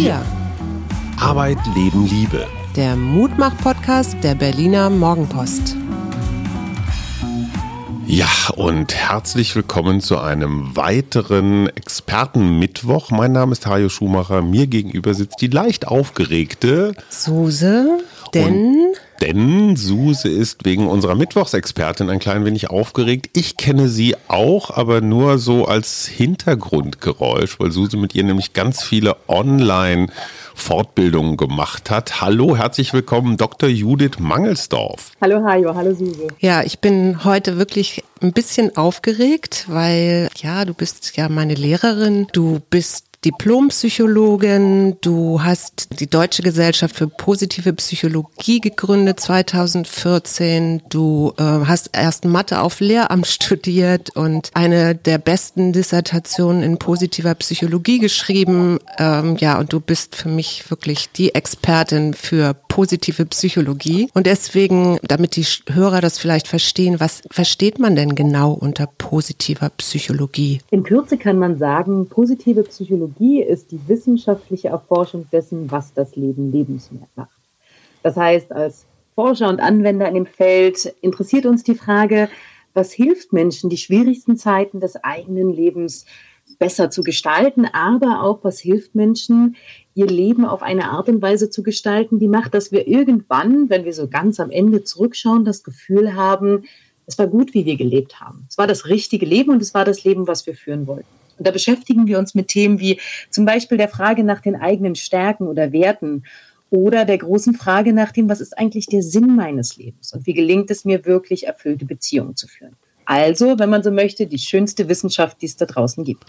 Wir. Arbeit, Leben, Liebe. Der Mutmach-Podcast der Berliner Morgenpost. Ja, und herzlich willkommen zu einem weiteren Expertenmittwoch. Mein Name ist Hajo Schumacher. Mir gegenüber sitzt die leicht aufgeregte Suse, denn... Und denn Suse ist wegen unserer Mittwochsexpertin ein klein wenig aufgeregt. Ich kenne sie auch, aber nur so als Hintergrundgeräusch, weil Suse mit ihr nämlich ganz viele Online- Fortbildungen gemacht hat. Hallo, herzlich willkommen, Dr. Judith Mangelsdorf. Hallo Hajo, hallo Suse. Ja, ich bin heute wirklich ein bisschen aufgeregt, weil ja, du bist ja meine Lehrerin, du bist Diplompsychologin. Du hast die Deutsche Gesellschaft für positive Psychologie gegründet 2014. Du äh, hast erst Mathe auf Lehramt studiert und eine der besten Dissertationen in positiver Psychologie geschrieben. Ähm, ja, und du bist für mich wirklich die Expertin für positive Psychologie. Und deswegen, damit die Hörer das vielleicht verstehen, was versteht man denn genau unter positiver Psychologie? In Kürze kann man sagen, positive Psychologie ist die wissenschaftliche Erforschung dessen, was das Leben lebenswert macht. Das heißt, als Forscher und Anwender in dem Feld interessiert uns die Frage, was hilft Menschen, die schwierigsten Zeiten des eigenen Lebens besser zu gestalten, aber auch was hilft Menschen, ihr Leben auf eine Art und Weise zu gestalten, die macht, dass wir irgendwann, wenn wir so ganz am Ende zurückschauen, das Gefühl haben, es war gut, wie wir gelebt haben. Es war das richtige Leben und es war das Leben, was wir führen wollten. Und da beschäftigen wir uns mit Themen wie zum Beispiel der Frage nach den eigenen Stärken oder Werten oder der großen Frage nach dem, was ist eigentlich der Sinn meines Lebens und wie gelingt es mir wirklich, erfüllte Beziehungen zu führen. Also, wenn man so möchte, die schönste Wissenschaft, die es da draußen gibt.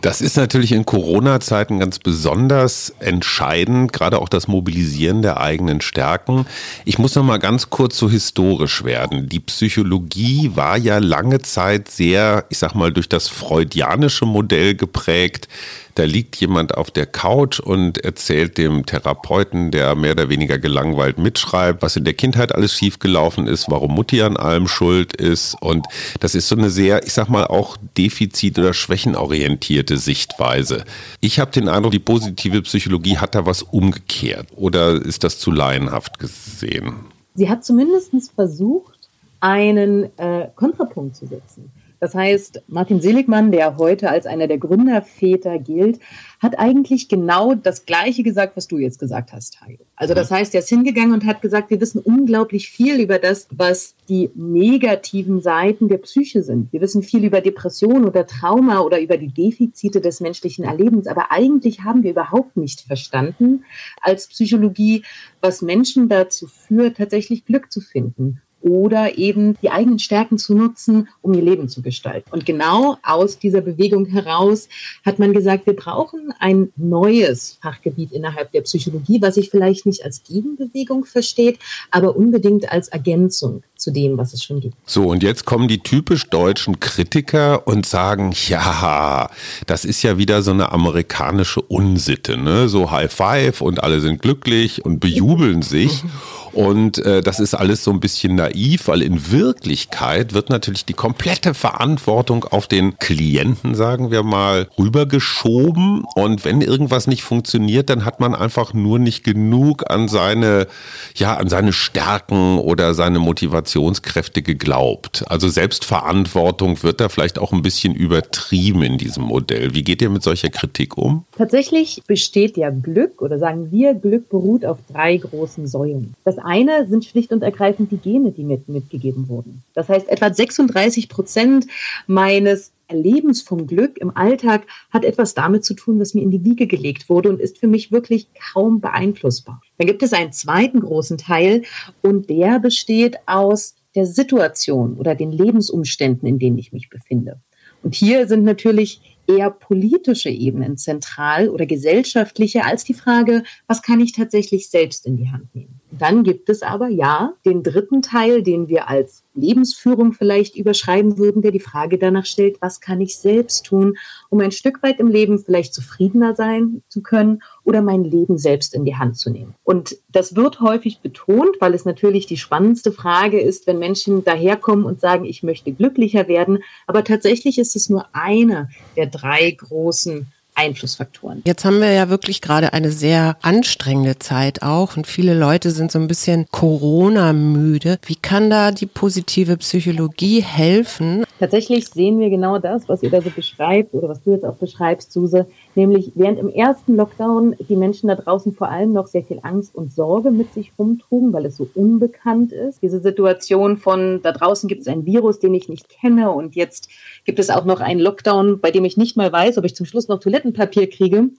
Das ist natürlich in Corona-Zeiten ganz besonders entscheidend, gerade auch das Mobilisieren der eigenen Stärken. Ich muss noch mal ganz kurz so historisch werden. Die Psychologie war ja lange Zeit sehr, ich sag mal, durch das freudianische Modell geprägt da liegt jemand auf der Couch und erzählt dem Therapeuten, der mehr oder weniger gelangweilt mitschreibt, was in der Kindheit alles schiefgelaufen ist, warum Mutti an allem schuld ist. Und das ist so eine sehr, ich sag mal, auch defizit- oder schwächenorientierte Sichtweise. Ich habe den Eindruck, die positive Psychologie hat da was umgekehrt. Oder ist das zu laienhaft gesehen? Sie hat zumindest versucht, einen äh, Kontrapunkt zu setzen. Das heißt, Martin Seligmann, der heute als einer der Gründerväter gilt, hat eigentlich genau das Gleiche gesagt, was du jetzt gesagt hast, Hajo. Also das heißt, er ist hingegangen und hat gesagt, wir wissen unglaublich viel über das, was die negativen Seiten der Psyche sind. Wir wissen viel über Depression oder Trauma oder über die Defizite des menschlichen Erlebens. Aber eigentlich haben wir überhaupt nicht verstanden als Psychologie, was Menschen dazu führt, tatsächlich Glück zu finden oder eben die eigenen Stärken zu nutzen, um ihr Leben zu gestalten. Und genau aus dieser Bewegung heraus hat man gesagt, wir brauchen ein neues Fachgebiet innerhalb der Psychologie, was sich vielleicht nicht als Gegenbewegung versteht, aber unbedingt als Ergänzung zu dem, was es schon gibt. So, und jetzt kommen die typisch deutschen Kritiker und sagen, ja, das ist ja wieder so eine amerikanische Unsitte, ne? So High Five und alle sind glücklich und bejubeln sich. Und äh, das ist alles so ein bisschen naiv, weil in Wirklichkeit wird natürlich die komplette Verantwortung auf den Klienten, sagen wir mal, rübergeschoben. Und wenn irgendwas nicht funktioniert, dann hat man einfach nur nicht genug an seine, ja, an seine Stärken oder seine Motivationskräfte geglaubt. Also Selbstverantwortung wird da vielleicht auch ein bisschen übertrieben in diesem Modell. Wie geht ihr mit solcher Kritik um? Tatsächlich besteht ja Glück oder sagen wir, Glück beruht auf drei großen Säulen. Das eine sind schlicht und ergreifend die Gene, die mit, mitgegeben wurden. Das heißt, etwa 36 Prozent meines Erlebens vom Glück im Alltag hat etwas damit zu tun, was mir in die Wiege gelegt wurde und ist für mich wirklich kaum beeinflussbar. Dann gibt es einen zweiten großen Teil und der besteht aus der Situation oder den Lebensumständen, in denen ich mich befinde. Und hier sind natürlich eher politische Ebenen zentral oder gesellschaftliche als die Frage, was kann ich tatsächlich selbst in die Hand nehmen. Dann gibt es aber ja den dritten Teil, den wir als Lebensführung vielleicht überschreiben würden, der die Frage danach stellt, was kann ich selbst tun, um ein Stück weit im Leben vielleicht zufriedener sein zu können oder mein Leben selbst in die Hand zu nehmen. Und das wird häufig betont, weil es natürlich die spannendste Frage ist, wenn Menschen daherkommen und sagen, ich möchte glücklicher werden. Aber tatsächlich ist es nur eine der drei großen Einflussfaktoren. Jetzt haben wir ja wirklich gerade eine sehr anstrengende Zeit auch und viele Leute sind so ein bisschen Corona-müde. Wie kann da die positive Psychologie helfen? Tatsächlich sehen wir genau das, was ihr da so beschreibt oder was du jetzt auch beschreibst, Suse, nämlich während im ersten Lockdown die Menschen da draußen vor allem noch sehr viel Angst und Sorge mit sich rumtrugen, weil es so unbekannt ist. Diese Situation von da draußen gibt es ein Virus, den ich nicht kenne und jetzt gibt es auch noch einen Lockdown, bei dem ich nicht mal weiß, ob ich zum Schluss noch Toilettenpapier kriege.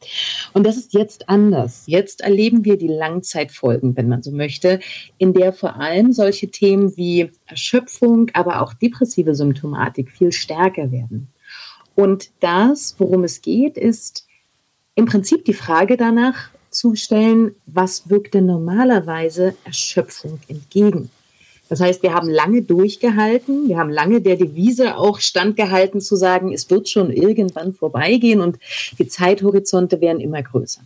Und das ist jetzt anders. Jetzt erleben wir die Langzeitfolgen, wenn man so möchte, in der vor allem solche Themen wie Erschöpfung, aber auch depressive Symptomatik viel stärker werden. Und das, worum es geht, ist im Prinzip die Frage danach zu stellen, was wirkt denn normalerweise Erschöpfung entgegen? Das heißt, wir haben lange durchgehalten, wir haben lange der Devise auch standgehalten zu sagen, es wird schon irgendwann vorbeigehen und die Zeithorizonte werden immer größer.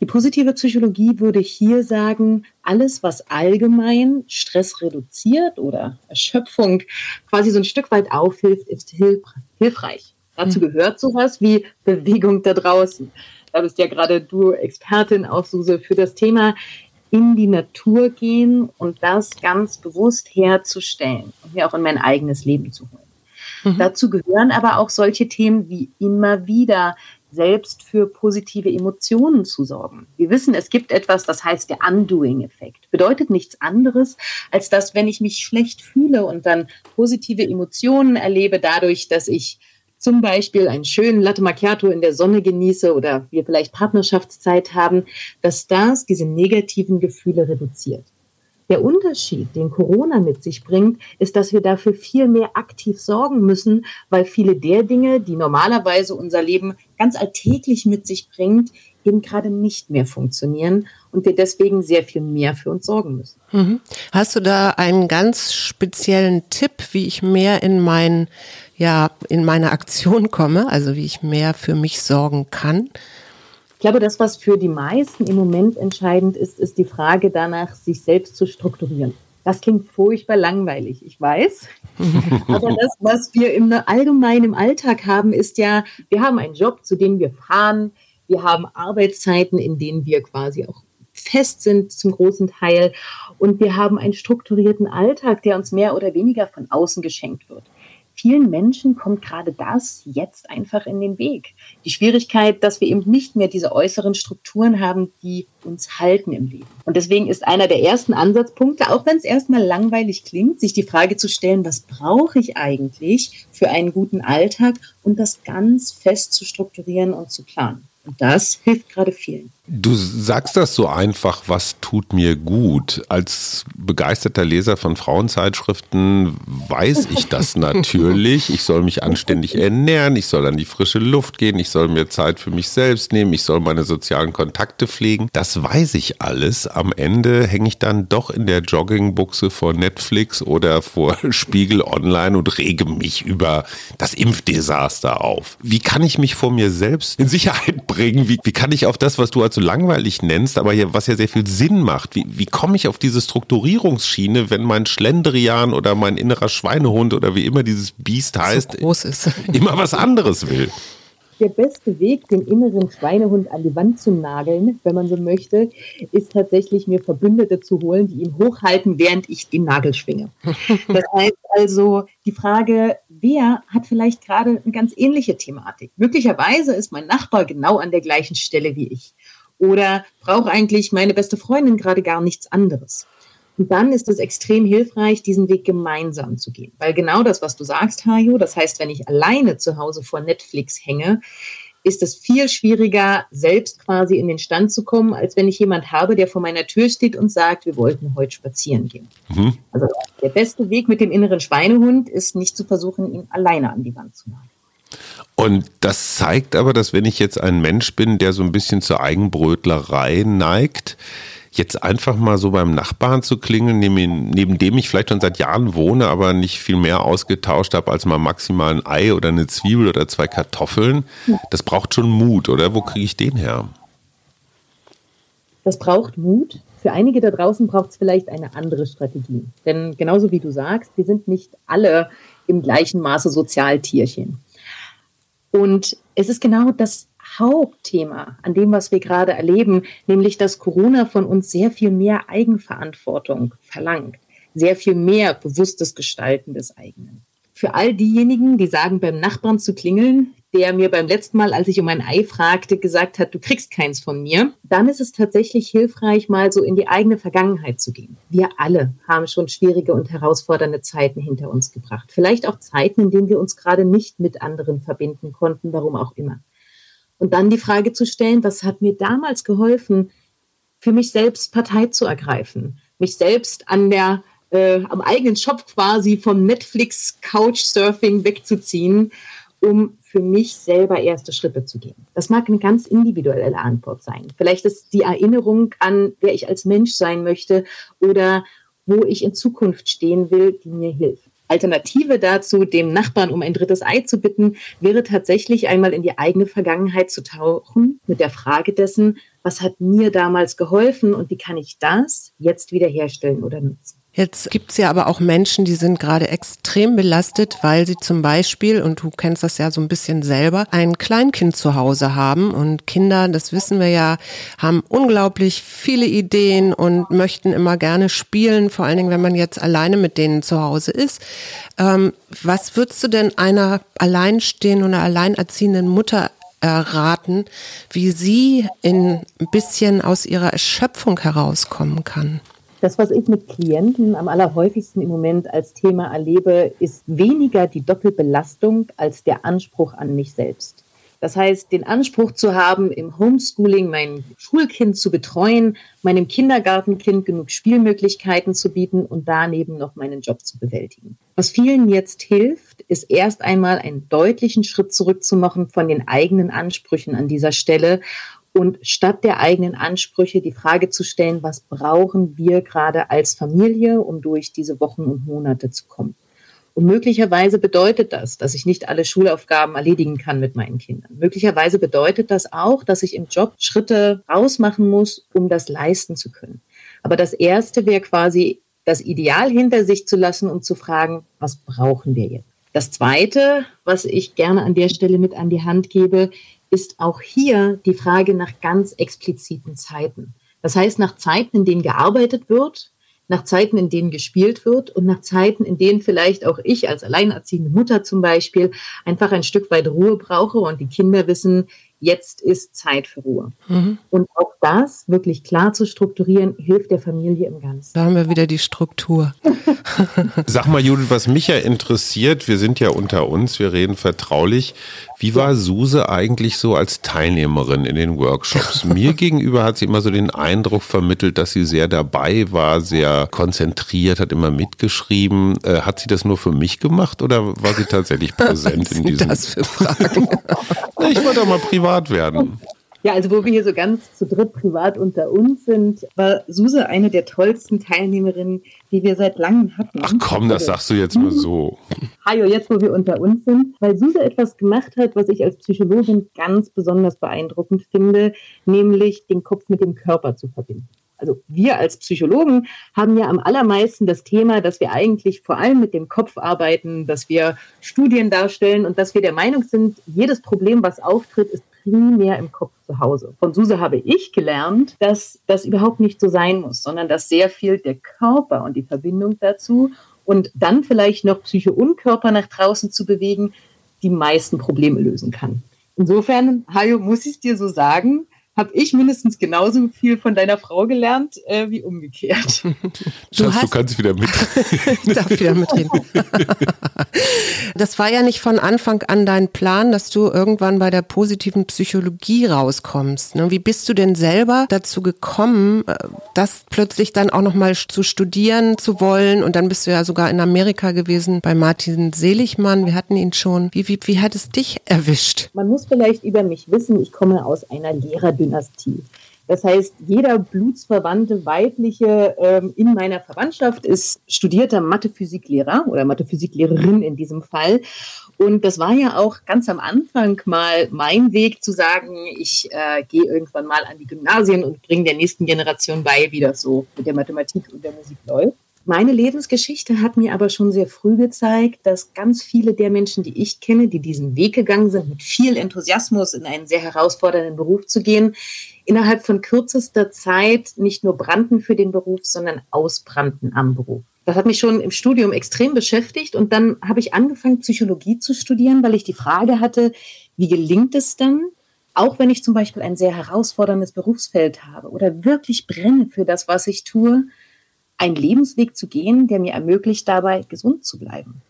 Die positive Psychologie würde hier sagen, alles, was allgemein Stress reduziert oder Erschöpfung quasi so ein Stück weit aufhilft, ist hilfreich. Dazu mhm. gehört sowas wie Bewegung da draußen. Da bist ja gerade du Expertin auch, Suse, für das Thema in die Natur gehen und das ganz bewusst herzustellen und mir auch in mein eigenes Leben zu holen. Mhm. Dazu gehören aber auch solche Themen wie immer wieder selbst für positive Emotionen zu sorgen. Wir wissen, es gibt etwas, das heißt der Undoing-Effekt. Bedeutet nichts anderes, als dass, wenn ich mich schlecht fühle und dann positive Emotionen erlebe, dadurch, dass ich zum Beispiel einen schönen Latte Macchiato in der Sonne genieße oder wir vielleicht Partnerschaftszeit haben, dass das diese negativen Gefühle reduziert. Der Unterschied, den Corona mit sich bringt, ist, dass wir dafür viel mehr aktiv sorgen müssen, weil viele der Dinge, die normalerweise unser Leben ganz alltäglich mit sich bringt, eben gerade nicht mehr funktionieren und wir deswegen sehr viel mehr für uns sorgen müssen. Mhm. Hast du da einen ganz speziellen Tipp, wie ich mehr in mein, ja, in meine Aktion komme, also wie ich mehr für mich sorgen kann? Ich glaube, das, was für die meisten im Moment entscheidend ist, ist die Frage danach, sich selbst zu strukturieren. Das klingt furchtbar langweilig, ich weiß. Aber das, was wir im allgemeinen im Alltag haben, ist ja, wir haben einen Job, zu dem wir fahren, wir haben Arbeitszeiten, in denen wir quasi auch fest sind zum großen Teil. Und wir haben einen strukturierten Alltag, der uns mehr oder weniger von außen geschenkt wird. Vielen Menschen kommt gerade das jetzt einfach in den Weg. Die Schwierigkeit, dass wir eben nicht mehr diese äußeren Strukturen haben, die uns halten im Leben. Und deswegen ist einer der ersten Ansatzpunkte, auch wenn es erstmal langweilig klingt, sich die Frage zu stellen, was brauche ich eigentlich für einen guten Alltag und das ganz fest zu strukturieren und zu planen. Und das hilft gerade vielen. Du sagst das so einfach, was tut mir gut. Als begeisterter Leser von Frauenzeitschriften weiß ich das natürlich. Ich soll mich anständig ernähren, ich soll an die frische Luft gehen, ich soll mir Zeit für mich selbst nehmen, ich soll meine sozialen Kontakte pflegen. Das weiß ich alles. Am Ende hänge ich dann doch in der Joggingbuchse vor Netflix oder vor Spiegel Online und rege mich über das Impfdesaster auf. Wie kann ich mich vor mir selbst in Sicherheit bringen? Wie, wie kann ich auf das, was du als so langweilig nennst, aber hier, was ja sehr viel Sinn macht. Wie, wie komme ich auf diese Strukturierungsschiene, wenn mein Schlendrian oder mein innerer Schweinehund oder wie immer dieses Biest heißt, so immer was anderes will? der beste Weg, den inneren Schweinehund an die Wand zu nageln, wenn man so möchte, ist tatsächlich mir Verbündete zu holen, die ihn hochhalten, während ich den Nagel schwinge. Das heißt also, die Frage, wer hat vielleicht gerade eine ganz ähnliche Thematik? Möglicherweise ist mein Nachbar genau an der gleichen Stelle wie ich. Oder braucht eigentlich meine beste Freundin gerade gar nichts anderes? Und dann ist es extrem hilfreich, diesen Weg gemeinsam zu gehen. Weil genau das, was du sagst, Hajo, das heißt, wenn ich alleine zu Hause vor Netflix hänge, ist es viel schwieriger, selbst quasi in den Stand zu kommen, als wenn ich jemand habe, der vor meiner Tür steht und sagt, wir wollten heute spazieren gehen. Mhm. Also der beste Weg mit dem inneren Schweinehund ist nicht zu versuchen, ihn alleine an die Wand zu machen. Und das zeigt aber, dass wenn ich jetzt ein Mensch bin, der so ein bisschen zur Eigenbrötlerei neigt, jetzt einfach mal so beim Nachbarn zu klingeln, neben, neben dem ich vielleicht schon seit Jahren wohne, aber nicht viel mehr ausgetauscht habe als mal maximal ein Ei oder eine Zwiebel oder zwei Kartoffeln, das braucht schon Mut, oder? Wo kriege ich den her? Das braucht Mut. Für einige da draußen braucht es vielleicht eine andere Strategie. Denn genauso wie du sagst, wir sind nicht alle im gleichen Maße Sozialtierchen. Und es ist genau das Hauptthema an dem, was wir gerade erleben, nämlich dass Corona von uns sehr viel mehr Eigenverantwortung verlangt, sehr viel mehr bewusstes Gestalten des eigenen. Für all diejenigen, die sagen, beim Nachbarn zu klingeln, der mir beim letzten Mal, als ich um ein Ei fragte, gesagt hat, du kriegst keins von mir, dann ist es tatsächlich hilfreich, mal so in die eigene Vergangenheit zu gehen. Wir alle haben schon schwierige und herausfordernde Zeiten hinter uns gebracht. Vielleicht auch Zeiten, in denen wir uns gerade nicht mit anderen verbinden konnten, warum auch immer. Und dann die Frage zu stellen, was hat mir damals geholfen, für mich selbst Partei zu ergreifen, mich selbst an der äh, am eigenen Shop quasi vom Netflix Couchsurfing wegzuziehen, um für mich selber erste Schritte zu gehen. Das mag eine ganz individuelle Antwort sein. Vielleicht ist die Erinnerung an, wer ich als Mensch sein möchte oder wo ich in Zukunft stehen will, die mir hilft. Alternative dazu, dem Nachbarn um ein drittes Ei zu bitten, wäre tatsächlich einmal in die eigene Vergangenheit zu tauchen mit der Frage dessen, was hat mir damals geholfen und wie kann ich das jetzt wiederherstellen oder nutzen. Jetzt gibt's ja aber auch Menschen, die sind gerade extrem belastet, weil sie zum Beispiel, und du kennst das ja so ein bisschen selber, ein Kleinkind zu Hause haben. Und Kinder, das wissen wir ja, haben unglaublich viele Ideen und möchten immer gerne spielen, vor allen Dingen, wenn man jetzt alleine mit denen zu Hause ist. Ähm, was würdest du denn einer alleinstehenden oder alleinerziehenden Mutter erraten, wie sie in ein bisschen aus ihrer Erschöpfung herauskommen kann? Das, was ich mit Klienten am allerhäufigsten im Moment als Thema erlebe, ist weniger die Doppelbelastung als der Anspruch an mich selbst. Das heißt, den Anspruch zu haben, im Homeschooling mein Schulkind zu betreuen, meinem Kindergartenkind genug Spielmöglichkeiten zu bieten und daneben noch meinen Job zu bewältigen. Was vielen jetzt hilft, ist erst einmal einen deutlichen Schritt zurückzumachen von den eigenen Ansprüchen an dieser Stelle und statt der eigenen Ansprüche die Frage zu stellen, was brauchen wir gerade als Familie, um durch diese Wochen und Monate zu kommen. Und möglicherweise bedeutet das, dass ich nicht alle Schulaufgaben erledigen kann mit meinen Kindern. Möglicherweise bedeutet das auch, dass ich im Job Schritte rausmachen muss, um das leisten zu können. Aber das Erste wäre quasi, das Ideal hinter sich zu lassen und zu fragen, was brauchen wir jetzt? Das Zweite, was ich gerne an der Stelle mit an die Hand gebe, ist auch hier die Frage nach ganz expliziten Zeiten. Das heißt, nach Zeiten, in denen gearbeitet wird, nach Zeiten, in denen gespielt wird und nach Zeiten, in denen vielleicht auch ich als alleinerziehende Mutter zum Beispiel einfach ein Stück weit Ruhe brauche und die Kinder wissen, jetzt ist Zeit für Ruhe. Mhm. Und auch das wirklich klar zu strukturieren, hilft der Familie im Ganzen. Da haben wir wieder die Struktur. Sag mal, Judith, was mich ja interessiert, wir sind ja unter uns, wir reden vertraulich. Wie war Suse eigentlich so als Teilnehmerin in den Workshops? Mir gegenüber hat sie immer so den Eindruck vermittelt, dass sie sehr dabei war, sehr konzentriert, hat immer mitgeschrieben. Äh, hat sie das nur für mich gemacht oder war sie tatsächlich präsent in diesem? Das für Fragen. ich wollte auch mal privat werden. Ja, also wo wir hier so ganz zu dritt privat unter uns sind, war Suse eine der tollsten Teilnehmerinnen, die wir seit langem hatten. Ach komm, das sagst du jetzt mal so. Hajo, jetzt wo wir unter uns sind, weil Suse etwas gemacht hat, was ich als Psychologin ganz besonders beeindruckend finde, nämlich den Kopf mit dem Körper zu verbinden also wir als Psychologen haben ja am allermeisten das Thema, dass wir eigentlich vor allem mit dem Kopf arbeiten, dass wir Studien darstellen und dass wir der Meinung sind, jedes Problem, was auftritt, ist primär im Kopf zu Hause. Von Suse habe ich gelernt, dass das überhaupt nicht so sein muss, sondern dass sehr viel der Körper und die Verbindung dazu und dann vielleicht noch Psyche und Körper nach draußen zu bewegen, die meisten Probleme lösen kann. Insofern, Hajo, muss ich es dir so sagen, habe ich mindestens genauso viel von deiner Frau gelernt äh, wie umgekehrt. Du, Schatz, du kannst wieder mit. ich darf wieder mitreden. das war ja nicht von Anfang an dein Plan, dass du irgendwann bei der positiven Psychologie rauskommst. Ne? Wie bist du denn selber dazu gekommen, äh, das plötzlich dann auch nochmal zu studieren zu wollen? Und dann bist du ja sogar in Amerika gewesen bei Martin Seligmann. Wir hatten ihn schon. Wie, wie, wie hat es dich erwischt? Man muss vielleicht über mich wissen, ich komme aus einer Lehrer Dynastie. Das heißt, jeder blutsverwandte weibliche ähm, in meiner Verwandtschaft ist studierter Mathe-Physiklehrer oder Mathe-Physiklehrerin in diesem Fall. Und das war ja auch ganz am Anfang mal mein Weg zu sagen, ich äh, gehe irgendwann mal an die Gymnasien und bringe der nächsten Generation bei, wie das so mit der Mathematik und der Musik läuft. Meine Lebensgeschichte hat mir aber schon sehr früh gezeigt, dass ganz viele der Menschen, die ich kenne, die diesen Weg gegangen sind, mit viel Enthusiasmus in einen sehr herausfordernden Beruf zu gehen, innerhalb von kürzester Zeit nicht nur brannten für den Beruf, sondern ausbrannten am Beruf. Das hat mich schon im Studium extrem beschäftigt und dann habe ich angefangen, Psychologie zu studieren, weil ich die Frage hatte, wie gelingt es dann, auch wenn ich zum Beispiel ein sehr herausforderndes Berufsfeld habe oder wirklich brenne für das, was ich tue, einen Lebensweg zu gehen, der mir ermöglicht, dabei gesund zu bleiben.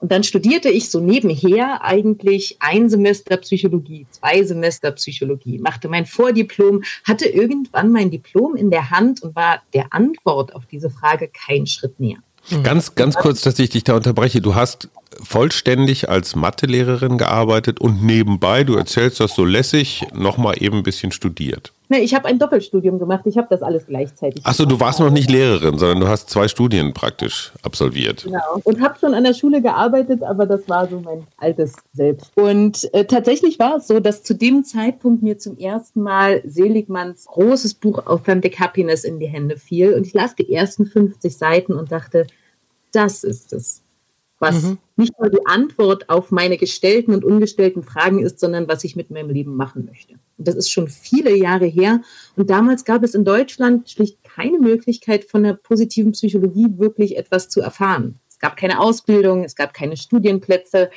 Und dann studierte ich so nebenher eigentlich ein Semester Psychologie, zwei Semester Psychologie, machte mein Vordiplom, hatte irgendwann mein Diplom in der Hand und war der Antwort auf diese Frage keinen Schritt näher. Ganz, ganz kurz, dass ich dich da unterbreche. Du hast vollständig als Mathelehrerin gearbeitet und nebenbei, du erzählst das so lässig, nochmal eben ein bisschen studiert. Nee, ich habe ein Doppelstudium gemacht. Ich habe das alles gleichzeitig. Achso, du warst noch nicht Lehrerin, sondern du hast zwei Studien praktisch absolviert. Genau. Und habe schon an der Schule gearbeitet, aber das war so mein altes Selbst. Und äh, tatsächlich war es so, dass zu dem Zeitpunkt mir zum ersten Mal Seligmanns großes Buch Authentic Happiness in die Hände fiel. Und ich las die ersten 50 Seiten und dachte, das ist es was mhm. nicht nur die Antwort auf meine gestellten und ungestellten Fragen ist, sondern was ich mit meinem Leben machen möchte. Und das ist schon viele Jahre her. Und damals gab es in Deutschland schlicht keine Möglichkeit, von der positiven Psychologie wirklich etwas zu erfahren. Es gab keine Ausbildung, es gab keine Studienplätze.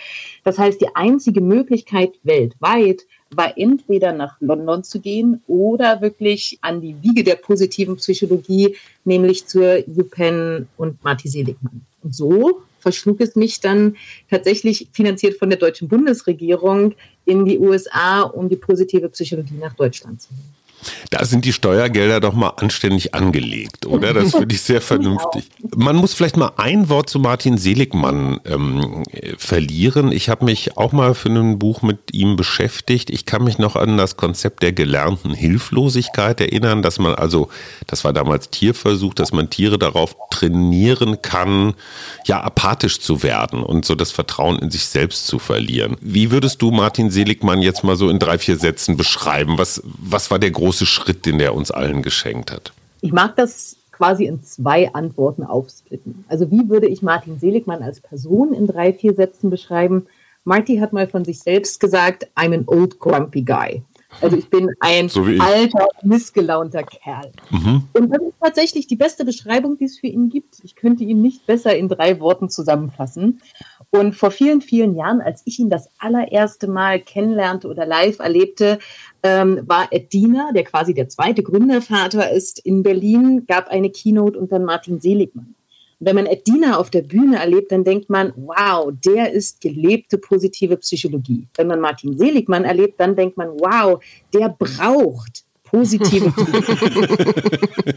Das heißt, die einzige Möglichkeit weltweit war entweder nach London zu gehen oder wirklich an die Wiege der positiven Psychologie, nämlich zur UPenn und Marti Seligmann. Und so verschlug es mich dann tatsächlich finanziert von der deutschen Bundesregierung in die USA, um die positive Psychologie nach Deutschland zu nehmen. Da sind die Steuergelder doch mal anständig angelegt, oder? Das finde ich sehr vernünftig. Man muss vielleicht mal ein Wort zu Martin Seligmann ähm, verlieren. Ich habe mich auch mal für ein Buch mit ihm beschäftigt. Ich kann mich noch an das Konzept der gelernten Hilflosigkeit erinnern, dass man also, das war damals Tierversuch, dass man Tiere darauf trainieren kann, ja, apathisch zu werden und so das Vertrauen in sich selbst zu verlieren. Wie würdest du Martin Seligmann jetzt mal so in drei, vier Sätzen beschreiben? Was, was war der große große Schritt, den er uns allen geschenkt hat? Ich mag das quasi in zwei Antworten aufsplitten. Also wie würde ich Martin Seligmann als Person in drei, vier Sätzen beschreiben? Marty hat mal von sich selbst gesagt, I'm an old grumpy guy. Also ich bin ein so alter, missgelaunter Kerl. Mhm. Und das ist tatsächlich die beste Beschreibung, die es für ihn gibt. Ich könnte ihn nicht besser in drei Worten zusammenfassen. Und vor vielen, vielen Jahren, als ich ihn das allererste Mal kennenlernte oder live erlebte, ähm, war Ed Diener, der quasi der zweite Gründervater ist, in Berlin, gab eine Keynote und dann Martin Seligmann. Wenn man Ed Diener auf der Bühne erlebt, dann denkt man, wow, der ist gelebte positive Psychologie. Wenn man Martin Seligmann erlebt, dann denkt man, wow, der braucht positive Psychologie.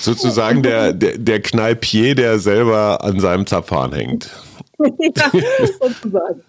Sozusagen der, der, der Kneipier, der selber an seinem Zapfhahn hängt. ja, sozusagen.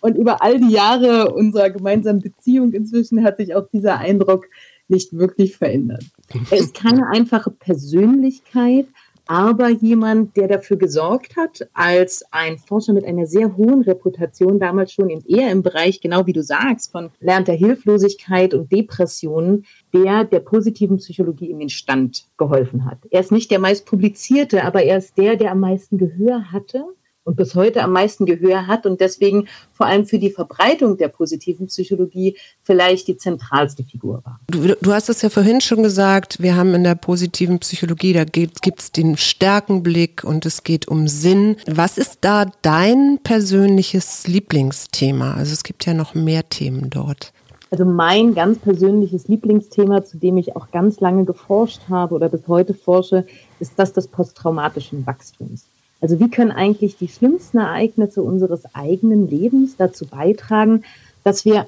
Und über all die Jahre unserer gemeinsamen Beziehung inzwischen hat sich auch dieser Eindruck nicht wirklich verändert. Er ist keine einfache Persönlichkeit, aber jemand, der dafür gesorgt hat, als ein Forscher mit einer sehr hohen Reputation, damals schon eher im Bereich, genau wie du sagst, von lernter Hilflosigkeit und Depressionen, der der positiven Psychologie in den Stand geholfen hat. Er ist nicht der meist publizierte, aber er ist der, der am meisten Gehör hatte und bis heute am meisten Gehör hat und deswegen vor allem für die Verbreitung der positiven Psychologie vielleicht die zentralste Figur war. Du, du hast es ja vorhin schon gesagt, wir haben in der positiven Psychologie, da gibt es den Stärkenblick und es geht um Sinn. Was ist da dein persönliches Lieblingsthema? Also es gibt ja noch mehr Themen dort. Also mein ganz persönliches Lieblingsthema, zu dem ich auch ganz lange geforscht habe oder bis heute forsche, ist das des posttraumatischen Wachstums. Also wie können eigentlich die schlimmsten Ereignisse unseres eigenen Lebens dazu beitragen, dass wir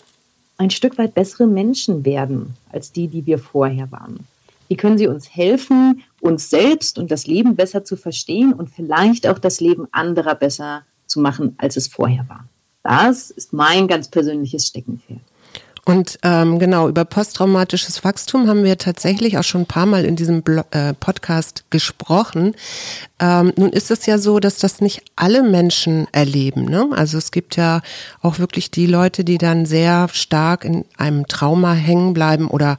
ein Stück weit bessere Menschen werden als die, die wir vorher waren? Wie können sie uns helfen, uns selbst und das Leben besser zu verstehen und vielleicht auch das Leben anderer besser zu machen, als es vorher war? Das ist mein ganz persönliches Steckenpferd. Und ähm, genau, über posttraumatisches Wachstum haben wir tatsächlich auch schon ein paar Mal in diesem Blo äh, Podcast gesprochen. Ähm, nun ist es ja so, dass das nicht alle Menschen erleben. Ne? Also es gibt ja auch wirklich die Leute, die dann sehr stark in einem Trauma hängen bleiben oder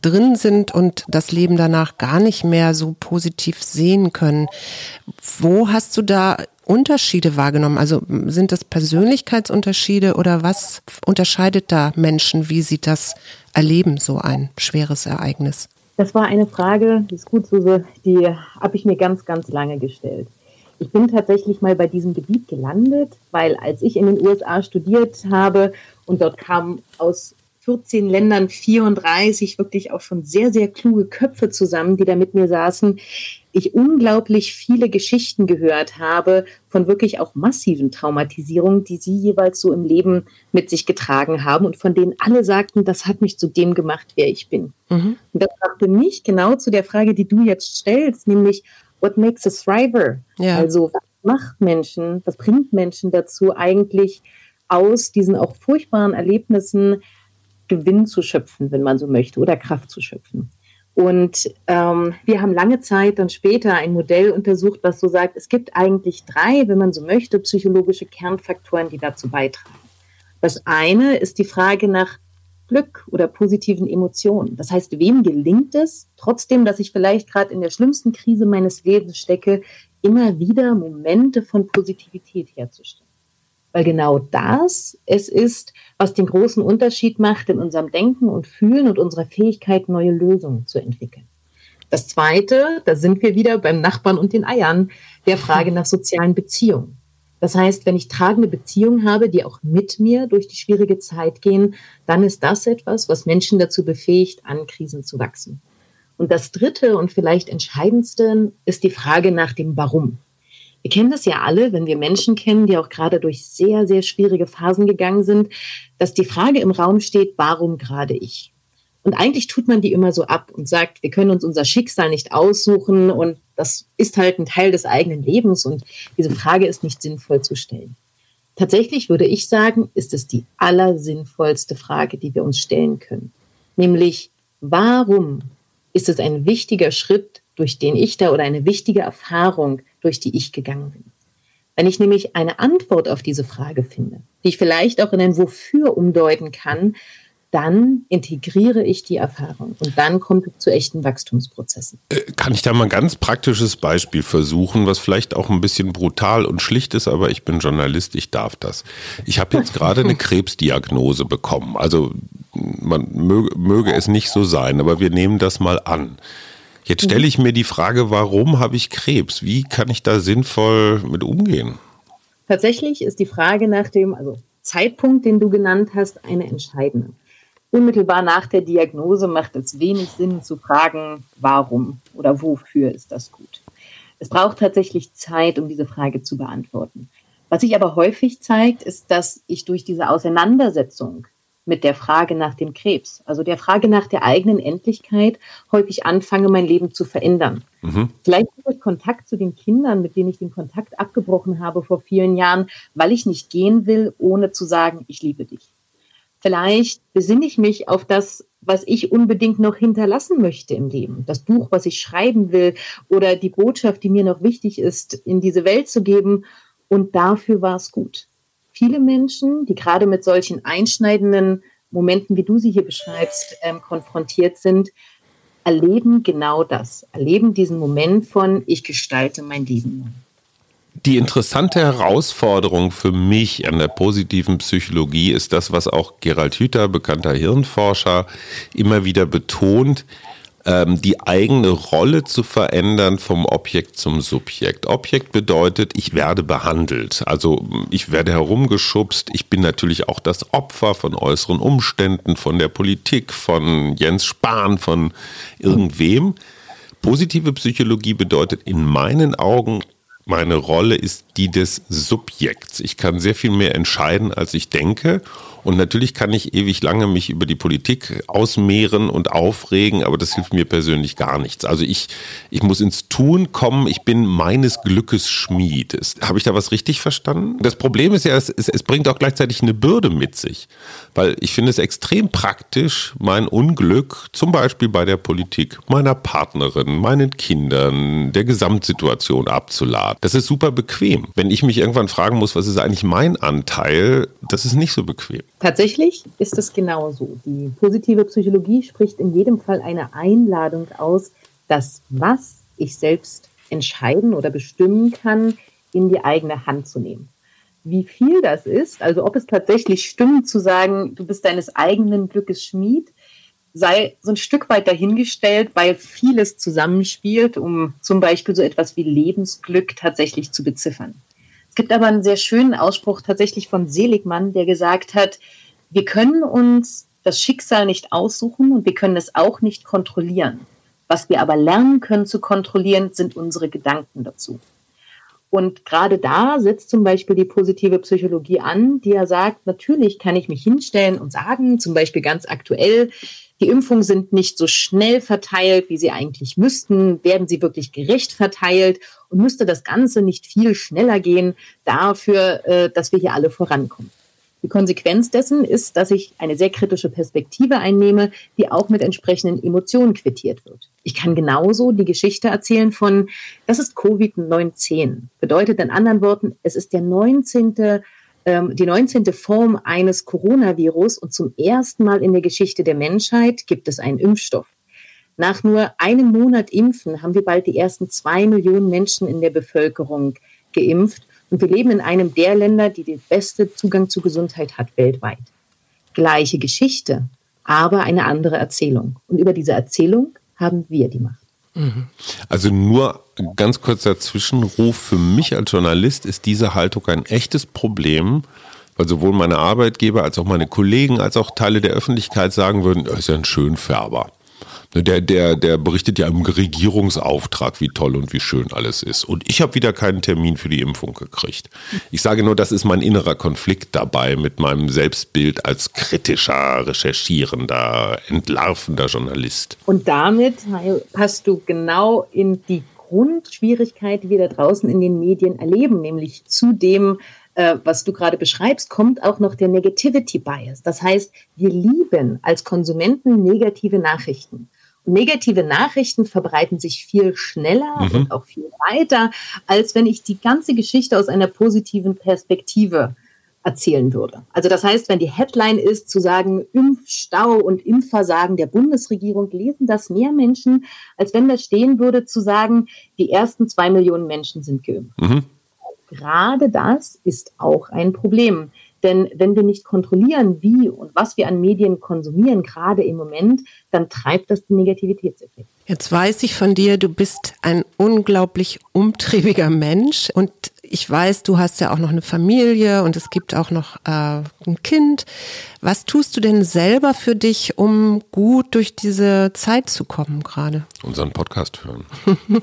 drin sind und das Leben danach gar nicht mehr so positiv sehen können. Wo hast du da Unterschiede wahrgenommen? Also sind das Persönlichkeitsunterschiede oder was unterscheidet da Menschen, wie sie das erleben, so ein schweres Ereignis? Das war eine Frage, die ist gut, Suse, die habe ich mir ganz, ganz lange gestellt. Ich bin tatsächlich mal bei diesem Gebiet gelandet, weil als ich in den USA studiert habe und dort kamen aus 14 Ländern 34 wirklich auch schon sehr, sehr kluge Köpfe zusammen, die da mit mir saßen, ich unglaublich viele Geschichten gehört habe von wirklich auch massiven Traumatisierungen, die sie jeweils so im Leben mit sich getragen haben und von denen alle sagten, das hat mich zu dem gemacht, wer ich bin. Mhm. Und das brachte mich genau zu der Frage, die du jetzt stellst, nämlich, what makes a thriver? Ja. Also, was macht Menschen, was bringt Menschen dazu eigentlich aus diesen auch furchtbaren Erlebnissen Gewinn zu schöpfen, wenn man so möchte, oder Kraft zu schöpfen? Und ähm, wir haben lange Zeit dann später ein Modell untersucht, was so sagt, es gibt eigentlich drei, wenn man so möchte, psychologische Kernfaktoren, die dazu beitragen. Das eine ist die Frage nach Glück oder positiven Emotionen. Das heißt, wem gelingt es, trotzdem, dass ich vielleicht gerade in der schlimmsten Krise meines Lebens stecke, immer wieder Momente von Positivität herzustellen? Weil genau das es ist, was den großen Unterschied macht in unserem Denken und Fühlen und unserer Fähigkeit, neue Lösungen zu entwickeln. Das Zweite, da sind wir wieder beim Nachbarn und den Eiern, der Frage nach sozialen Beziehungen. Das heißt, wenn ich tragende Beziehungen habe, die auch mit mir durch die schwierige Zeit gehen, dann ist das etwas, was Menschen dazu befähigt, an Krisen zu wachsen. Und das Dritte und vielleicht entscheidendste ist die Frage nach dem Warum. Wir kennen das ja alle, wenn wir Menschen kennen, die auch gerade durch sehr, sehr schwierige Phasen gegangen sind, dass die Frage im Raum steht, warum gerade ich? Und eigentlich tut man die immer so ab und sagt, wir können uns unser Schicksal nicht aussuchen und das ist halt ein Teil des eigenen Lebens und diese Frage ist nicht sinnvoll zu stellen. Tatsächlich würde ich sagen, ist es die allersinnvollste Frage, die wir uns stellen können. Nämlich, warum ist es ein wichtiger Schritt, durch den ich da oder eine wichtige Erfahrung, durch die ich gegangen bin. Wenn ich nämlich eine Antwort auf diese Frage finde, die ich vielleicht auch in ein Wofür umdeuten kann, dann integriere ich die Erfahrung und dann kommt es zu echten Wachstumsprozessen. Äh, kann ich da mal ein ganz praktisches Beispiel versuchen, was vielleicht auch ein bisschen brutal und schlicht ist, aber ich bin Journalist, ich darf das. Ich habe jetzt gerade eine Krebsdiagnose bekommen. Also man möge, möge es nicht so sein, aber wir nehmen das mal an. Jetzt stelle ich mir die Frage, warum habe ich Krebs? Wie kann ich da sinnvoll mit umgehen? Tatsächlich ist die Frage nach dem also Zeitpunkt, den du genannt hast, eine entscheidende. Unmittelbar nach der Diagnose macht es wenig Sinn zu fragen, warum oder wofür ist das gut. Es braucht tatsächlich Zeit, um diese Frage zu beantworten. Was sich aber häufig zeigt, ist, dass ich durch diese Auseinandersetzung mit der Frage nach dem Krebs, also der Frage nach der eigenen Endlichkeit, häufig anfange, mein Leben zu verändern. Mhm. Vielleicht durch Kontakt zu den Kindern, mit denen ich den Kontakt abgebrochen habe vor vielen Jahren, weil ich nicht gehen will, ohne zu sagen, ich liebe dich. Vielleicht besinne ich mich auf das, was ich unbedingt noch hinterlassen möchte im Leben. Das Buch, was ich schreiben will oder die Botschaft, die mir noch wichtig ist, in diese Welt zu geben. Und dafür war es gut viele Menschen, die gerade mit solchen einschneidenden Momenten, wie du sie hier beschreibst, ähm, konfrontiert sind, erleben genau das, erleben diesen Moment von, ich gestalte mein Leben. Die interessante Herausforderung für mich an der positiven Psychologie ist das, was auch Gerald Hüther, bekannter Hirnforscher, immer wieder betont die eigene Rolle zu verändern vom Objekt zum Subjekt. Objekt bedeutet, ich werde behandelt. Also ich werde herumgeschubst. Ich bin natürlich auch das Opfer von äußeren Umständen, von der Politik, von Jens Spahn, von irgendwem. Positive Psychologie bedeutet in meinen Augen, meine Rolle ist die des Subjekts. Ich kann sehr viel mehr entscheiden, als ich denke. Und natürlich kann ich ewig lange mich über die Politik ausmehren und aufregen, aber das hilft mir persönlich gar nichts. Also ich, ich muss ins Tun kommen, ich bin meines Glückes Schmied. Habe ich da was richtig verstanden? Das Problem ist ja, es, es bringt auch gleichzeitig eine Bürde mit sich, weil ich finde es extrem praktisch, mein Unglück zum Beispiel bei der Politik, meiner Partnerin, meinen Kindern, der Gesamtsituation abzuladen. Das ist super bequem. Wenn ich mich irgendwann fragen muss, was ist eigentlich mein Anteil, das ist nicht so bequem. Tatsächlich ist es genauso. Die positive Psychologie spricht in jedem Fall eine Einladung aus, das, was ich selbst entscheiden oder bestimmen kann, in die eigene Hand zu nehmen. Wie viel das ist, also ob es tatsächlich stimmt zu sagen, du bist deines eigenen Glückes Schmied, sei so ein Stück weit dahingestellt, weil vieles zusammenspielt, um zum Beispiel so etwas wie Lebensglück tatsächlich zu beziffern. Es gibt aber einen sehr schönen Ausspruch tatsächlich von Seligmann, der gesagt hat, wir können uns das Schicksal nicht aussuchen und wir können es auch nicht kontrollieren. Was wir aber lernen können zu kontrollieren, sind unsere Gedanken dazu. Und gerade da setzt zum Beispiel die positive Psychologie an, die ja sagt, natürlich kann ich mich hinstellen und sagen, zum Beispiel ganz aktuell, die Impfungen sind nicht so schnell verteilt, wie sie eigentlich müssten. Werden sie wirklich gerecht verteilt? Und müsste das Ganze nicht viel schneller gehen dafür, äh, dass wir hier alle vorankommen? Die Konsequenz dessen ist, dass ich eine sehr kritische Perspektive einnehme, die auch mit entsprechenden Emotionen quittiert wird. Ich kann genauso die Geschichte erzählen von, das ist Covid-19. Bedeutet in anderen Worten, es ist der 19 ähm, die 19. Form eines Coronavirus und zum ersten Mal in der Geschichte der Menschheit gibt es einen Impfstoff. Nach nur einem Monat Impfen haben wir bald die ersten zwei Millionen Menschen in der Bevölkerung geimpft. Und wir leben in einem der Länder, die den besten Zugang zu Gesundheit hat weltweit. Gleiche Geschichte, aber eine andere Erzählung. Und über diese Erzählung haben wir die Macht. Also nur ganz kurzer Zwischenruf. Für mich als Journalist ist diese Haltung ein echtes Problem, weil sowohl meine Arbeitgeber als auch meine Kollegen als auch Teile der Öffentlichkeit sagen würden, er ist ja ein Schönfärber. Ne, der, der, der berichtet ja im Regierungsauftrag, wie toll und wie schön alles ist. Und ich habe wieder keinen Termin für die Impfung gekriegt. Ich sage nur, das ist mein innerer Konflikt dabei mit meinem Selbstbild als kritischer, recherchierender, entlarvender Journalist. Und damit hast du genau in die Grundschwierigkeit, die wir da draußen in den Medien erleben, nämlich zu dem, äh, was du gerade beschreibst, kommt auch noch der Negativity Bias. Das heißt, wir lieben als Konsumenten negative Nachrichten negative Nachrichten verbreiten sich viel schneller mhm. und auch viel weiter, als wenn ich die ganze Geschichte aus einer positiven Perspektive erzählen würde. Also das heißt, wenn die Headline ist, zu sagen, Impfstau und Impfversagen der Bundesregierung, lesen das mehr Menschen, als wenn da stehen würde, zu sagen, die ersten zwei Millionen Menschen sind geimpft. Mhm. Gerade das ist auch ein Problem. Denn wenn wir nicht kontrollieren, wie und was wir an Medien konsumieren, gerade im Moment, dann treibt das den Negativitätseffekt. Jetzt weiß ich von dir, du bist ein unglaublich umtriebiger Mensch und ich weiß, du hast ja auch noch eine Familie und es gibt auch noch äh, ein Kind. Was tust du denn selber für dich, um gut durch diese Zeit zu kommen gerade? Unseren Podcast hören.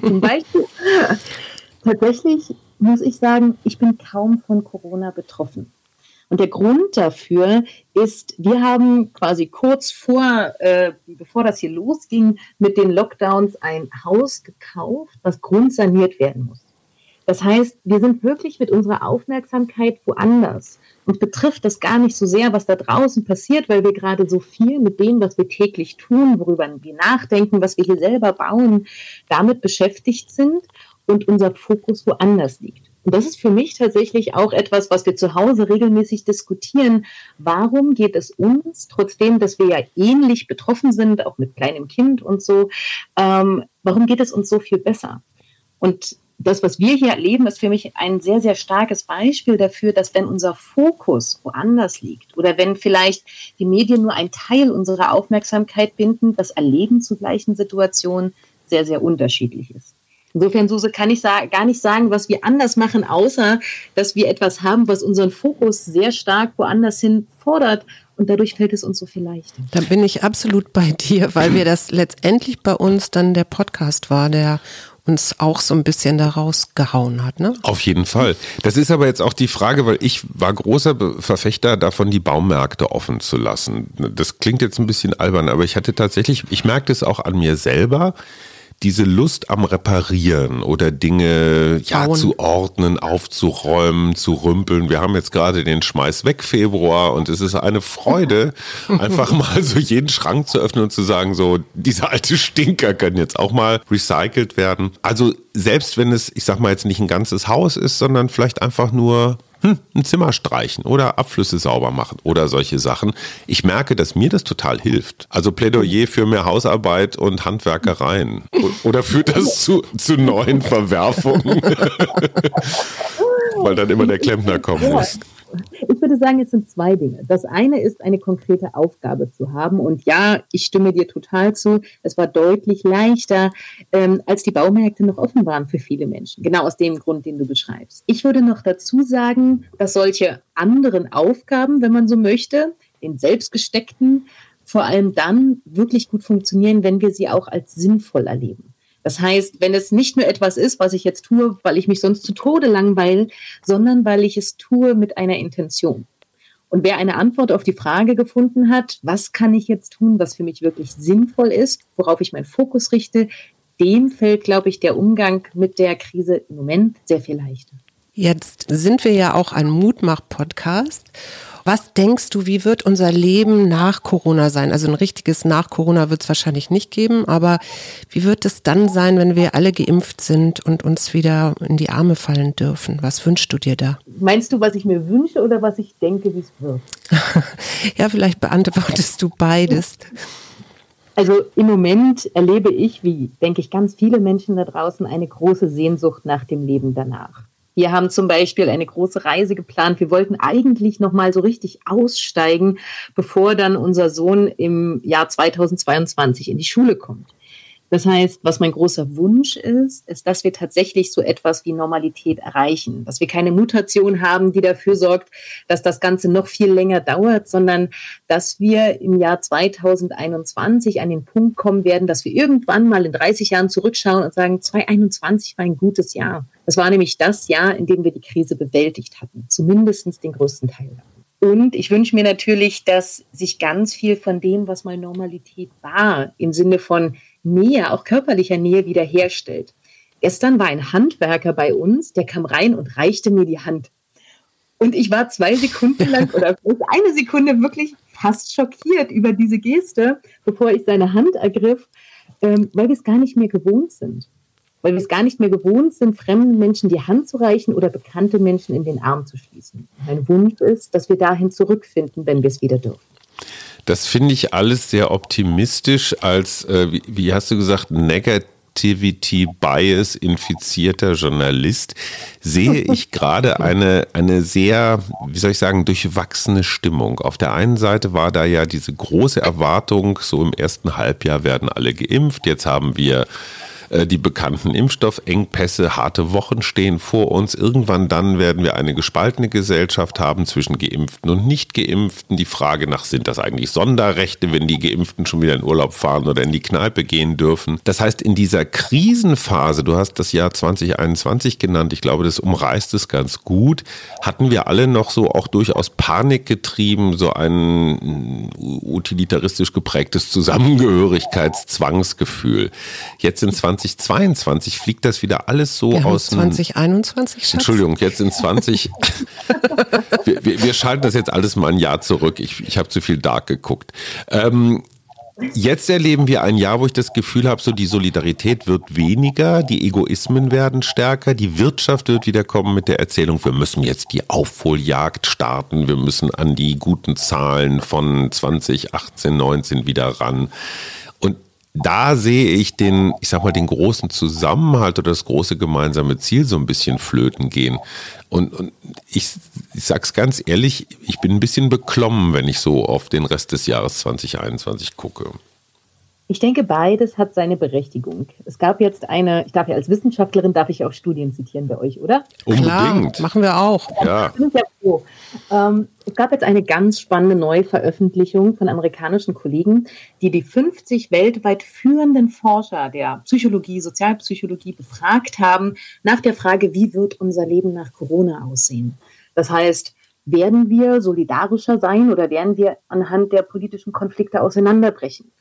Zum Beispiel. Tatsächlich muss ich sagen, ich bin kaum von Corona betroffen. Und der Grund dafür ist, wir haben quasi kurz vor, äh, bevor das hier losging, mit den Lockdowns ein Haus gekauft, was grundsaniert werden muss. Das heißt, wir sind wirklich mit unserer Aufmerksamkeit woanders. Uns betrifft das gar nicht so sehr, was da draußen passiert, weil wir gerade so viel mit dem, was wir täglich tun, worüber wir nachdenken, was wir hier selber bauen, damit beschäftigt sind und unser Fokus woanders liegt. Und das ist für mich tatsächlich auch etwas, was wir zu Hause regelmäßig diskutieren. Warum geht es uns, trotzdem, dass wir ja ähnlich betroffen sind, auch mit kleinem Kind und so, ähm, warum geht es uns so viel besser? Und das, was wir hier erleben, ist für mich ein sehr, sehr starkes Beispiel dafür, dass wenn unser Fokus woanders liegt oder wenn vielleicht die Medien nur ein Teil unserer Aufmerksamkeit binden, das Erleben zu gleichen Situationen sehr, sehr unterschiedlich ist. Insofern, Suse, kann ich gar nicht sagen, was wir anders machen, außer dass wir etwas haben, was unseren Fokus sehr stark woanders hin fordert. Und dadurch fällt es uns so viel leichter. Da bin ich absolut bei dir, weil wir das letztendlich bei uns dann der Podcast war, der uns auch so ein bisschen daraus gehauen hat. Ne? Auf jeden Fall. Das ist aber jetzt auch die Frage, weil ich war großer Verfechter davon, die Baumärkte offen zu lassen. Das klingt jetzt ein bisschen albern, aber ich hatte tatsächlich, ich merkte es auch an mir selber, diese Lust am Reparieren oder Dinge ja, zu ordnen, aufzuräumen, zu rümpeln. Wir haben jetzt gerade den Schmeiß weg Februar und es ist eine Freude, einfach mal so jeden Schrank zu öffnen und zu sagen, so, diese alte Stinker können jetzt auch mal recycelt werden. Also selbst wenn es, ich sag mal jetzt nicht ein ganzes Haus ist, sondern vielleicht einfach nur hm, ein Zimmer streichen oder Abflüsse sauber machen oder solche Sachen. Ich merke, dass mir das total hilft. Also Plädoyer für mehr Hausarbeit und Handwerkereien. Oder führt das zu, zu neuen Verwerfungen? Weil dann immer der Klempner kommen muss. Ich würde sagen, es sind zwei Dinge. Das eine ist, eine konkrete Aufgabe zu haben. Und ja, ich stimme dir total zu. Es war deutlich leichter, ähm, als die Baumärkte noch offen waren für viele Menschen. Genau aus dem Grund, den du beschreibst. Ich würde noch dazu sagen, dass solche anderen Aufgaben, wenn man so möchte, den selbstgesteckten, vor allem dann wirklich gut funktionieren, wenn wir sie auch als sinnvoll erleben. Das heißt, wenn es nicht nur etwas ist, was ich jetzt tue, weil ich mich sonst zu Tode langweile, sondern weil ich es tue mit einer Intention. Und wer eine Antwort auf die Frage gefunden hat, was kann ich jetzt tun, was für mich wirklich sinnvoll ist, worauf ich meinen Fokus richte, dem fällt, glaube ich, der Umgang mit der Krise im Moment sehr viel leichter. Jetzt sind wir ja auch ein Mutmach-Podcast. Was denkst du, wie wird unser Leben nach Corona sein? Also ein richtiges nach Corona wird es wahrscheinlich nicht geben, aber wie wird es dann sein, wenn wir alle geimpft sind und uns wieder in die Arme fallen dürfen? Was wünschst du dir da? Meinst du, was ich mir wünsche oder was ich denke, wie es wird? ja, vielleicht beantwortest du beides. Also im Moment erlebe ich, wie denke ich ganz viele Menschen da draußen, eine große Sehnsucht nach dem Leben danach. Wir haben zum Beispiel eine große Reise geplant. Wir wollten eigentlich noch mal so richtig aussteigen, bevor dann unser Sohn im Jahr 2022 in die Schule kommt. Das heißt, was mein großer Wunsch ist, ist, dass wir tatsächlich so etwas wie Normalität erreichen, dass wir keine Mutation haben, die dafür sorgt, dass das Ganze noch viel länger dauert, sondern dass wir im Jahr 2021 an den Punkt kommen werden, dass wir irgendwann mal in 30 Jahren zurückschauen und sagen, 2021 war ein gutes Jahr. Das war nämlich das Jahr, in dem wir die Krise bewältigt hatten, zumindest den größten Teil Und ich wünsche mir natürlich, dass sich ganz viel von dem, was mal Normalität war, im Sinne von Nähe, auch körperlicher Nähe wiederherstellt. Gestern war ein Handwerker bei uns, der kam rein und reichte mir die Hand. Und ich war zwei Sekunden lang oder eine Sekunde wirklich fast schockiert über diese Geste, bevor ich seine Hand ergriff, ähm, weil wir es gar nicht mehr gewohnt sind weil wir es gar nicht mehr gewohnt sind, fremden Menschen die Hand zu reichen oder bekannte Menschen in den Arm zu schließen. Mein Wunsch ist, dass wir dahin zurückfinden, wenn wir es wieder dürfen. Das finde ich alles sehr optimistisch als, äh, wie, wie hast du gesagt, Negativity Bias infizierter Journalist sehe ich gerade eine, eine sehr, wie soll ich sagen, durchwachsene Stimmung. Auf der einen Seite war da ja diese große Erwartung, so im ersten Halbjahr werden alle geimpft. Jetzt haben wir die bekannten Impfstoffengpässe, harte Wochen stehen vor uns. Irgendwann dann werden wir eine gespaltene Gesellschaft haben zwischen Geimpften und Nicht-Geimpften. Die Frage nach, sind das eigentlich Sonderrechte, wenn die Geimpften schon wieder in Urlaub fahren oder in die Kneipe gehen dürfen? Das heißt, in dieser Krisenphase, du hast das Jahr 2021 genannt, ich glaube, das umreißt es ganz gut, hatten wir alle noch so auch durchaus Panik getrieben, so ein utilitaristisch geprägtes Zusammengehörigkeitszwangsgefühl. Jetzt in 20 2022 fliegt das wieder alles so wir aus. 2021, Schatz. Entschuldigung, jetzt in 20. wir, wir, wir, schalten das jetzt alles mal ein Jahr zurück. Ich, ich habe zu viel Dark geguckt. Ähm, Jetzt erleben wir ein Jahr, wo ich das Gefühl habe, so die Solidarität wird weniger, die Egoismen werden stärker, die Wirtschaft wird wieder kommen mit der Erzählung, wir müssen jetzt die Aufholjagd starten, wir müssen an die guten Zahlen von 2018, 19 wieder ran da sehe ich den, ich sag mal, den großen Zusammenhalt oder das große gemeinsame Ziel so ein bisschen flöten gehen. Und, und ich, ich sag's ganz ehrlich, ich bin ein bisschen beklommen, wenn ich so auf den Rest des Jahres 2021 gucke. Ich denke, beides hat seine Berechtigung. Es gab jetzt eine, ich darf ja als Wissenschaftlerin, darf ich auch Studien zitieren bei euch, oder? Unbedingt. Klar, machen wir auch. Ja. ja ähm, es gab jetzt eine ganz spannende Neuveröffentlichung von amerikanischen Kollegen, die die 50 weltweit führenden Forscher der Psychologie, Sozialpsychologie befragt haben nach der Frage, wie wird unser Leben nach Corona aussehen? Das heißt, werden wir solidarischer sein oder werden wir anhand der politischen Konflikte auseinanderbrechen?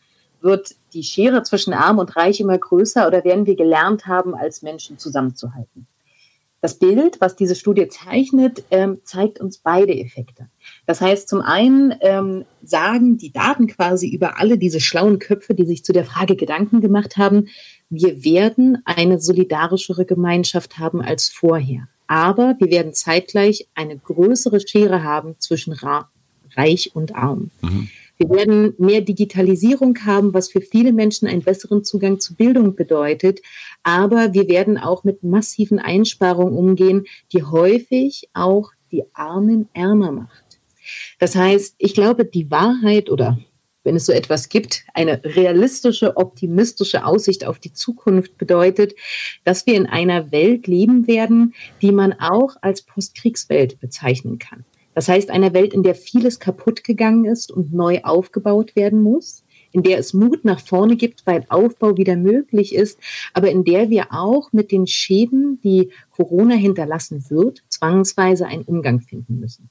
Wird die Schere zwischen Arm und Reich immer größer oder werden wir gelernt haben, als Menschen zusammenzuhalten? Das Bild, was diese Studie zeichnet, ähm, zeigt uns beide Effekte. Das heißt, zum einen ähm, sagen die Daten quasi über alle diese schlauen Köpfe, die sich zu der Frage Gedanken gemacht haben, wir werden eine solidarischere Gemeinschaft haben als vorher. aber wir werden zeitgleich eine größere Schere haben zwischen reich und arm. Mhm. Wir werden mehr Digitalisierung haben, was für viele Menschen einen besseren Zugang zu Bildung bedeutet. Aber wir werden auch mit massiven Einsparungen umgehen, die häufig auch die Armen ärmer macht. Das heißt, ich glaube, die Wahrheit oder wenn es so etwas gibt, eine realistische, optimistische Aussicht auf die Zukunft bedeutet, dass wir in einer Welt leben werden, die man auch als Postkriegswelt bezeichnen kann. Das heißt, eine Welt, in der vieles kaputt gegangen ist und neu aufgebaut werden muss, in der es Mut nach vorne gibt, weil Aufbau wieder möglich ist, aber in der wir auch mit den Schäden, die Corona hinterlassen wird, zwangsweise einen Umgang finden müssen.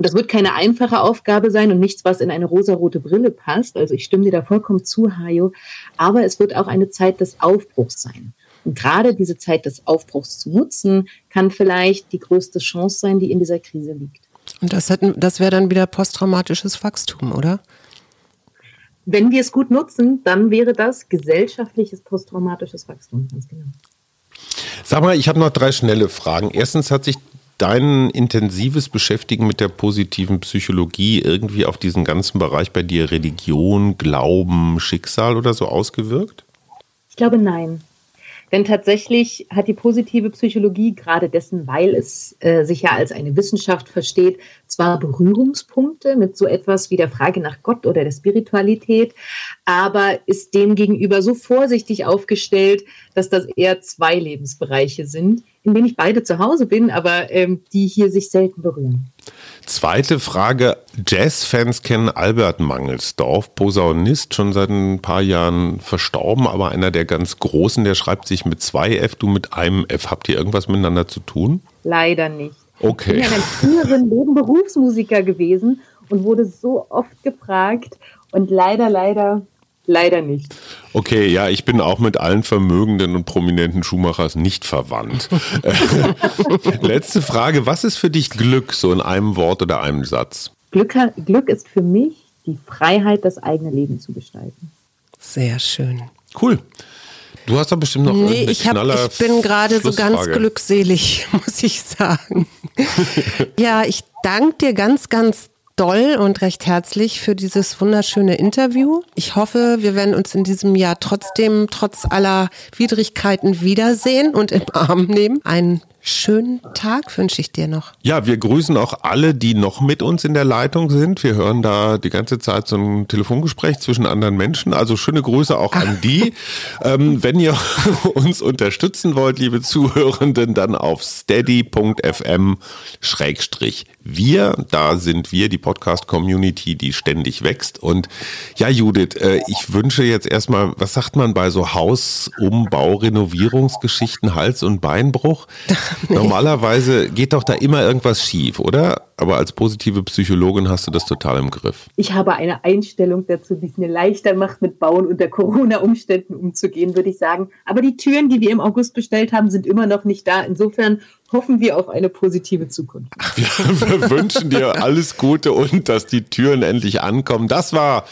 Und das wird keine einfache Aufgabe sein und nichts, was in eine rosarote Brille passt. Also ich stimme dir da vollkommen zu, Hajo. Aber es wird auch eine Zeit des Aufbruchs sein. Und gerade diese Zeit des Aufbruchs zu nutzen, kann vielleicht die größte Chance sein, die in dieser Krise liegt. Und das, das wäre dann wieder posttraumatisches Wachstum, oder? Wenn wir es gut nutzen, dann wäre das gesellschaftliches posttraumatisches Wachstum, ganz genau. Sag mal, ich habe noch drei schnelle Fragen. Erstens hat sich dein intensives Beschäftigen mit der positiven Psychologie irgendwie auf diesen ganzen Bereich bei dir Religion, Glauben, Schicksal oder so ausgewirkt? Ich glaube nein. Denn tatsächlich hat die positive Psychologie gerade dessen, weil es äh, sich ja als eine Wissenschaft versteht, zwar Berührungspunkte mit so etwas wie der Frage nach Gott oder der Spiritualität, aber ist demgegenüber so vorsichtig aufgestellt, dass das eher zwei Lebensbereiche sind, in denen ich beide zu Hause bin, aber ähm, die hier sich selten berühren. Zweite Frage. Jazzfans kennen Albert Mangelsdorf, Posaunist, schon seit ein paar Jahren verstorben, aber einer der ganz Großen, der schreibt sich mit zwei F, du mit einem F. Habt ihr irgendwas miteinander zu tun? Leider nicht. Okay. Ich bin ja ein früheren Leben Berufsmusiker gewesen und wurde so oft gefragt und leider, leider Leider nicht. Okay, ja, ich bin auch mit allen vermögenden und prominenten Schuhmachers nicht verwandt. Letzte Frage, was ist für dich Glück, so in einem Wort oder einem Satz? Glück, Glück ist für mich die Freiheit, das eigene Leben zu gestalten. Sehr schön. Cool. Du hast doch bestimmt noch nee, ich, hab, ich bin gerade so ganz glückselig, muss ich sagen. ja, ich danke dir ganz, ganz doll und recht herzlich für dieses wunderschöne Interview. Ich hoffe, wir werden uns in diesem Jahr trotzdem, trotz aller Widrigkeiten wiedersehen und im Arm nehmen. Einen schönen Tag wünsche ich dir noch. Ja, wir grüßen auch alle, die noch mit uns in der Leitung sind. Wir hören da die ganze Zeit so ein Telefongespräch zwischen anderen Menschen. Also schöne Grüße auch an die. ähm, wenn ihr uns unterstützen wollt, liebe Zuhörenden, dann auf steady.fm schrägstrich wir. Da sind wir, die Podcast-Community, die ständig wächst. Und ja, Judith, äh, ich wünsche jetzt erstmal, was sagt man bei so Hausumbau, Renovierungsgeschichten, Hals- und Beinbruch? nee. Normalerweise geht doch da immer irgendwas schief, oder? Aber als positive Psychologin hast du das total im Griff. Ich habe eine Einstellung dazu, die es mir leichter macht, mit Bauen unter Corona-Umständen umzugehen, würde ich sagen. Aber die Türen, die wir im August bestellt haben, sind immer noch nicht da. Insofern hoffen wir auf eine positive Zukunft. Wir, wir wünschen dir alles Gute und dass die Türen endlich ankommen. Das war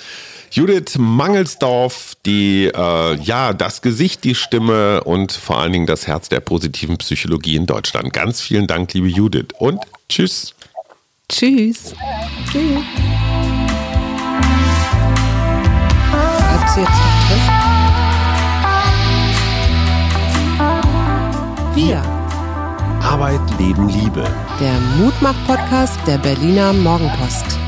Judith Mangelsdorf, die äh, ja das Gesicht, die Stimme und vor allen Dingen das Herz der positiven Psychologie in Deutschland. Ganz vielen Dank, liebe Judith und tschüss. Tschüss. Tschüss. Wir. Arbeit, Leben, Liebe. Der Mutmach-Podcast der Berliner Morgenpost.